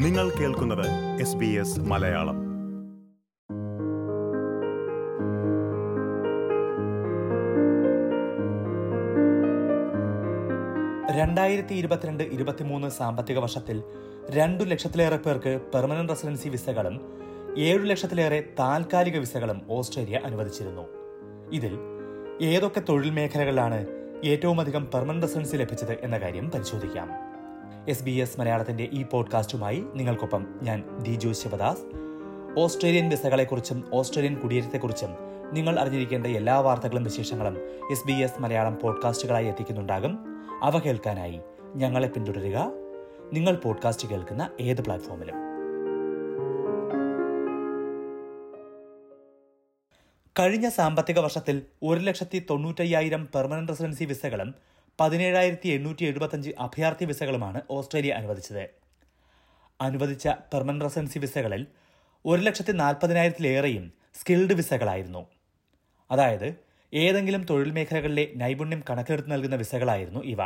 നിങ്ങൾ കേൾക്കുന്നത് S B S Malayalam. രണ്ടായിരത്തി ഇരുപത്തിരണ്ട് ഇരുപത്തിമൂന്ന് സാമ്പത്തിക വർഷത്തിൽ രണ്ടു ലക്ഷത്തിലേറെ പേർക്ക് പെർമനന്റ് റെസിഡൻസി വിസകളും ഏഴു ലക്ഷത്തിലേറെ താൽക്കാലിക വിസകളും ഓസ്ട്രേലിയ അനുവദിച്ചിരുന്നു. ഇതിൽ ഏതൊക്കെ തൊഴിൽ മേഖലകളിലാണ് ഏറ്റവും അധികം പെർമനന്റ് റെസിഡൻസി ലഭിച്ചത് എന്ന കാര്യം പരിശോധിക്കാം. എസ് ബി എസ് മലയാളത്തിന്റെ ഈ പോഡ്കാസ്റ്റുമായി നിങ്ങൾക്കൊപ്പം ഞാൻ ദിജു ശിവദാസ്. ഓസ്ട്രേലിയൻ വിസകളെക്കുറിച്ചും ഓസ്ട്രേലിയൻ കുടിയേറ്റത്തെക്കുറിച്ചും നിങ്ങൾ അറിഞ്ഞിരിക്കേണ്ട എല്ലാ വാർത്തകളും വിശേഷങ്ങളും എസ് ബി എസ് മലയാളം പോഡ്കാസ്റ്റുകളായി എത്തിക്കുന്നുണ്ടാകും. അവ കേൾക്കാനായി ഞങ്ങളെ പിന്തുടരുക. നിങ്ങൾ പോഡ്കാസ്റ്റ് കേൾക്കുന്ന ഏത് പ്ലാറ്റ്ഫോമിലും. കഴിഞ്ഞ സാമ്പത്തിക വർഷത്തിൽ ഒരു ലക്ഷത്തി തൊണ്ണൂറ്റയ്യായിരം പെർമനന്റ് റെസിഡൻസി വിസകളും പതിനേഴായിരത്തി എണ്ണൂറ്റി എഴുപത്തഞ്ച് അഭയാർത്ഥി വിസകളുമാണ് ഓസ്ട്രേലിയ അനുവദിച്ചത്. അനുവദിച്ച പെർമനന്റ് റെസിഡൻസി വിസകളിൽ ഒരു ലക്ഷത്തി നാൽപ്പതിനായിരത്തിലേറെയും സ്കിൽഡ് വിസകളായിരുന്നു. അതായത് ഏതെങ്കിലും തൊഴിൽ മേഖലകളിലെ നൈപുണ്യം കണക്കിലെടുത്ത് നൽകുന്ന വിസകളായിരുന്നു ഇവ.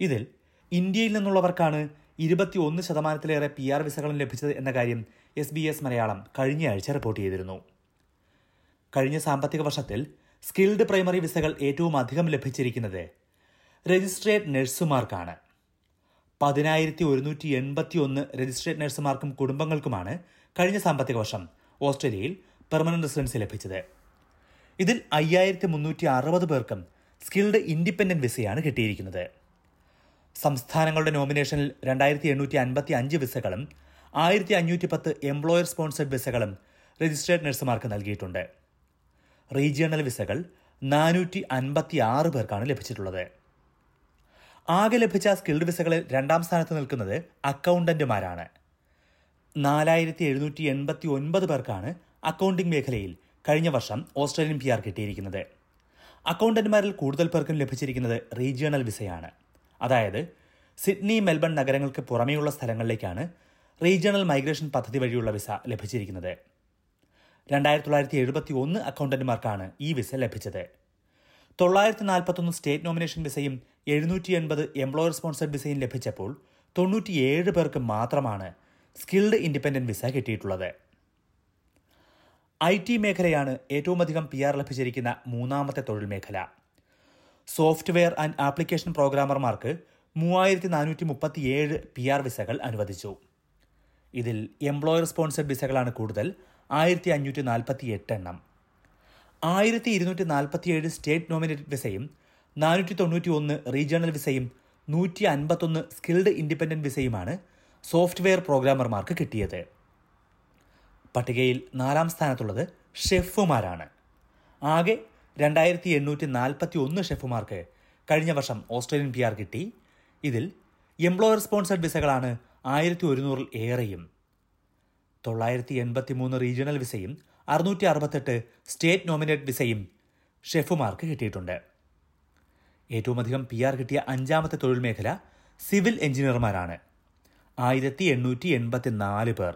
ഇതിൽ ഇന്ത്യയിൽ നിന്നുള്ളവർക്കാണ് ഇരുപത്തി ഒന്ന് ശതമാനത്തിലേറെ പി ആർ വിസകളും ലഭിച്ചത് എന്ന കാര്യം എസ് ബി എസ് മലയാളം കഴിഞ്ഞയാഴ്ച റിപ്പോർട്ട് ചെയ്തിരുന്നു. കഴിഞ്ഞ സാമ്പത്തിക വർഷത്തിൽ സ്കിൽഡ് പ്രൈമറി വിസകൾ ഏറ്റവും അധികം ലഭിച്ചിരിക്കുന്നത് രജിസ്ട്രേഡ് നഴ്സുമാർക്കാണ്. പതിനായിരത്തി ഒരുന്നൂറ്റി എൺപത്തി ഒന്ന് രജിസ്ട്രേഡ് നഴ്സുമാർക്കും കുടുംബങ്ങൾക്കുമാണ് കഴിഞ്ഞ സാമ്പത്തിക വർഷം ഓസ്ട്രേലിയയിൽ പെർമനന്റ് റെസിഡൻസ് ലഭിച്ചത്. ഇതിൽ അയ്യായിരത്തി മുന്നൂറ്റി അറുപത് പേർക്കും സ്കിൽഡ് ഇൻഡിപെൻഡന്റ് വിസയാണ് കിട്ടിയിരിക്കുന്നത്. സംസ്ഥാനങ്ങളുടെ നോമിനേഷനിൽ രണ്ടായിരത്തി എണ്ണൂറ്റി അൻപത്തി അഞ്ച് വിസകളും ആയിരത്തി അഞ്ഞൂറ്റി പത്ത് എംപ്ലോയർ സ്പോൺസേഡ് വിസകളും രജിസ്ട്രേഡ് നഴ്സുമാർക്ക് നൽകിയിട്ടുണ്ട്. റീജിയണൽ വിസകൾ നാനൂറ്റി അൻപത്തി ആറ് പേർക്കാണ് ലഭിച്ചിട്ടുള്ളത്. ആകെ ലഭിച്ച സ്കിൽഡ് വിസകളിൽ രണ്ടാം സ്ഥാനത്ത് നിൽക്കുന്നത് അക്കൗണ്ടന്റുമാരാണ്. നാലായിരത്തി എഴുന്നൂറ്റി എൺപത്തി ഒൻപത് പേർക്കാണ് അക്കൗണ്ടിംഗ് മേഖലയിൽ കഴിഞ്ഞ വർഷം ഓസ്ട്രേലിയൻ പി ആർ കിട്ടിയിരിക്കുന്നത്. അക്കൗണ്ടന്റുമാരിൽ കൂടുതൽ പേർക്കും ലഭിച്ചിരിക്കുന്നത് റീജിയണൽ വിസയാണ്. അതായത് സിഡ്നി മെൽബൺ നഗരങ്ങൾക്ക് പുറമെയുള്ള സ്ഥലങ്ങളിലേക്കാണ് റീജിയണൽ മൈഗ്രേഷൻ പദ്ധതി വഴിയുള്ള വിസ ലഭിച്ചിരിക്കുന്നത്. രണ്ടായിരത്തി തൊള്ളായിരത്തി എഴുപത്തി ഒന്ന് അക്കൗണ്ടന്റുമാർക്കാണ് ഈ വിസ ലഭിച്ചത്. തൊള്ളായിരത്തി നാൽപ്പത്തൊന്ന് സ്റ്റേറ്റ് നോമിനേഷൻ വിസയും എഴുന്നൂറ്റി എൺപത് എംപ്ലോയർ സ്പോൺസർഡ് വിസയും ലഭിച്ചപ്പോൾ തൊണ്ണൂറ്റിയേഴ് പേർക്ക് മാത്രമാണ് സ്കിൽഡ് ഇൻഡിപെൻഡന്റ് വിസ കിട്ടിയിട്ടുള്ളത്. ഐ ടി മേഖലയാണ് ഏറ്റവും അധികം പി ആർ ലഭിച്ചിരിക്കുന്ന മൂന്നാമത്തെ തൊഴിൽ മേഖല. സോഫ്റ്റ്വെയർ ആൻഡ് ആപ്ലിക്കേഷൻ പ്രോഗ്രാമർമാർക്ക് മൂവായിരത്തി നാനൂറ്റി മുപ്പത്തിയേഴ് പി ആർ വിസകൾ അനുവദിച്ചു. ഇതിൽ എംപ്ലോയർ സ്പോൺസർഡ് വിസകളാണ് കൂടുതൽ ആയിരത്തി അഞ്ഞൂറ്റി നാൽപ്പത്തി എട്ട് എണ്ണം ആയിരത്തി ഇരുന്നൂറ്റി നാൽപ്പത്തിയേഴ് സ്റ്റേറ്റ് നോമിനേറ്റഡ് വിസയും നാനൂറ്റി തൊണ്ണൂറ്റി ഒന്ന് റീജിയണൽ വിസയും നൂറ്റി അൻപത്തൊന്ന് സ്കിൽഡ് ഇൻഡിപെൻഡന്റ് വിസയുമാണ് സോഫ്റ്റ്വെയർ പ്രോഗ്രാമർമാർക്ക് കിട്ടിയത്. പട്ടികയിൽ നാലാം സ്ഥാനത്തുള്ളത് ഷെഫുമാരാണ്. ആകെ രണ്ടായിരത്തി എണ്ണൂറ്റി നാൽപ്പത്തി ഒന്ന് ഷെഫുമാർക്ക് കഴിഞ്ഞ വർഷം ഓസ്ട്രേലിയൻ പി ആർ കിട്ടി. ഇതിൽ എംപ്ലോയർ സ്പോൺസർഡ് വിസകളാണ് ആയിരത്തി ഒരുന്നൂറിൽ ഏറെയും. തൊള്ളായിരത്തി എൺപത്തി മൂന്ന് റീജിയണൽ വിസയും അറുന്നൂറ്റി അറുപത്തെട്ട് സ്റ്റേറ്റ് നോമിനേറ്റ് വിസയും ഷെഫുമാർക്ക് കിട്ടിയിട്ടുണ്ട്. ഏറ്റവും അധികം പി ആർ കിട്ടിയ അഞ്ചാമത്തെ തൊഴിൽ മേഖല സിവിൽ എഞ്ചിനീയർമാരാണ്. ആയിരത്തി എണ്ണൂറ്റി എൺപത്തി നാല് പേർ.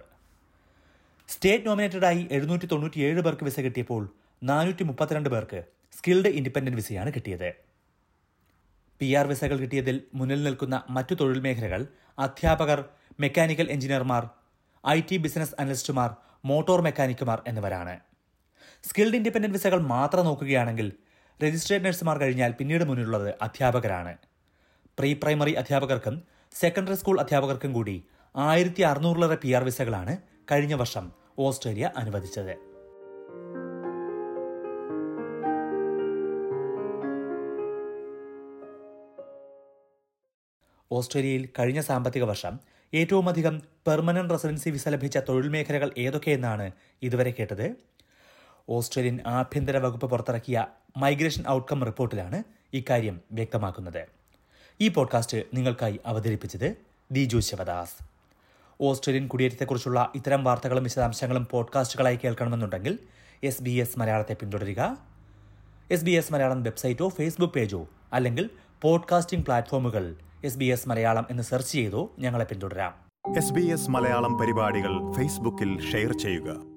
സ്റ്റേറ്റ് നോമിനേറ്റഡായി എഴുന്നൂറ്റി തൊണ്ണൂറ്റിയേഴ് പേർക്ക് വിസ കിട്ടിയപ്പോൾ നാനൂറ്റി മുപ്പത്തിരണ്ട് പേർക്ക് സ്കിൽഡ് ഇൻഡിപെൻഡന്റ് വിസയാണ് കിട്ടിയത്. പി ആർ വിസകൾ കിട്ടിയതിൽ മുന്നിൽ നിൽക്കുന്ന മറ്റു തൊഴിൽ മേഖലകൾ അധ്യാപകർ മെക്കാനിക്കൽ എഞ്ചിനീയർമാർ ഐ ടി ബിസിനസ് അനലിസ്റ്റുമാർ മോട്ടോർ മെക്കാനിക്കുമാർ എന്നിവരാണ്. സ്കിൽഡ് ഇൻഡിപെൻഡന്റ് വിസകൾ മാത്രം നോക്കുകയാണെങ്കിൽ രജിസ്ട്രേഡ് നഴ്സുമാർ കഴിഞ്ഞാൽ പിന്നീട് മുന്നിലുള്ളത് അധ്യാപകരാണ്. പ്രീ പ്രൈമറി അധ്യാപകർക്കും സെക്കൻഡറി സ്കൂൾ അധ്യാപകർക്കും കൂടി ആയിരത്തി അറുന്നൂറിലേറെ പി ആർ വിസകളാണ് കഴിഞ്ഞ വർഷം ഓസ്ട്രേലിയ അനുവദിച്ചത്. ഓസ്ട്രേലിയയിൽ കഴിഞ്ഞ സാമ്പത്തിക വർഷം ഏറ്റവുമധികം പെർമനന്റ് റെസിഡൻസി വിസ ലഭിച്ച തൊഴിൽ മേഖലകൾ ഏതൊക്കെയെന്നാണ് ഇതുവരെ കേട്ടത്? ഓസ്ട്രേലിയൻ ആഭ്യന്തര വകുപ്പ് പുറത്തിറക്കിയ മൈഗ്രേഷൻ ഔട്ട്കം റിപ്പോർട്ടിലാണ് ഇക്കാര്യം വ്യക്തമാക്കുന്നത്. ഈ പോഡ്കാസ്റ്റ് നിങ്ങൾക്കായി അവതരിപ്പിച്ചത് ദിജു ശിവദാസ്. ഓസ്ട്രേലിയൻ കുടിയേറ്റത്തെക്കുറിച്ചുള്ള ഇത്തരം വാർത്തകളും വിശദാംശങ്ങളും പോഡ്കാസ്റ്റുകളായി കേൾക്കണമെന്നുണ്ടെങ്കിൽ എസ് ബി എസ് മലയാളത്തെ പിന്തുടരുക. എസ് ബി എസ് മലയാളം വെബ്സൈറ്റോ ഫേസ്ബുക്ക് പേജോ അല്ലെങ്കിൽ പോഡ്കാസ്റ്റിംഗ് പ്ലാറ്റ്ഫോമുകൾ എസ് ബി എസ് മലയാളം എന്ന് സെർച്ച് ചെയ്തോ ഞങ്ങളെ പിന്തുടരാം. എസ് ബി എസ് മലയാളം പരിപാടികൾ ഫേസ്ബുക്കിൽ ഷെയർ ചെയ്യുക.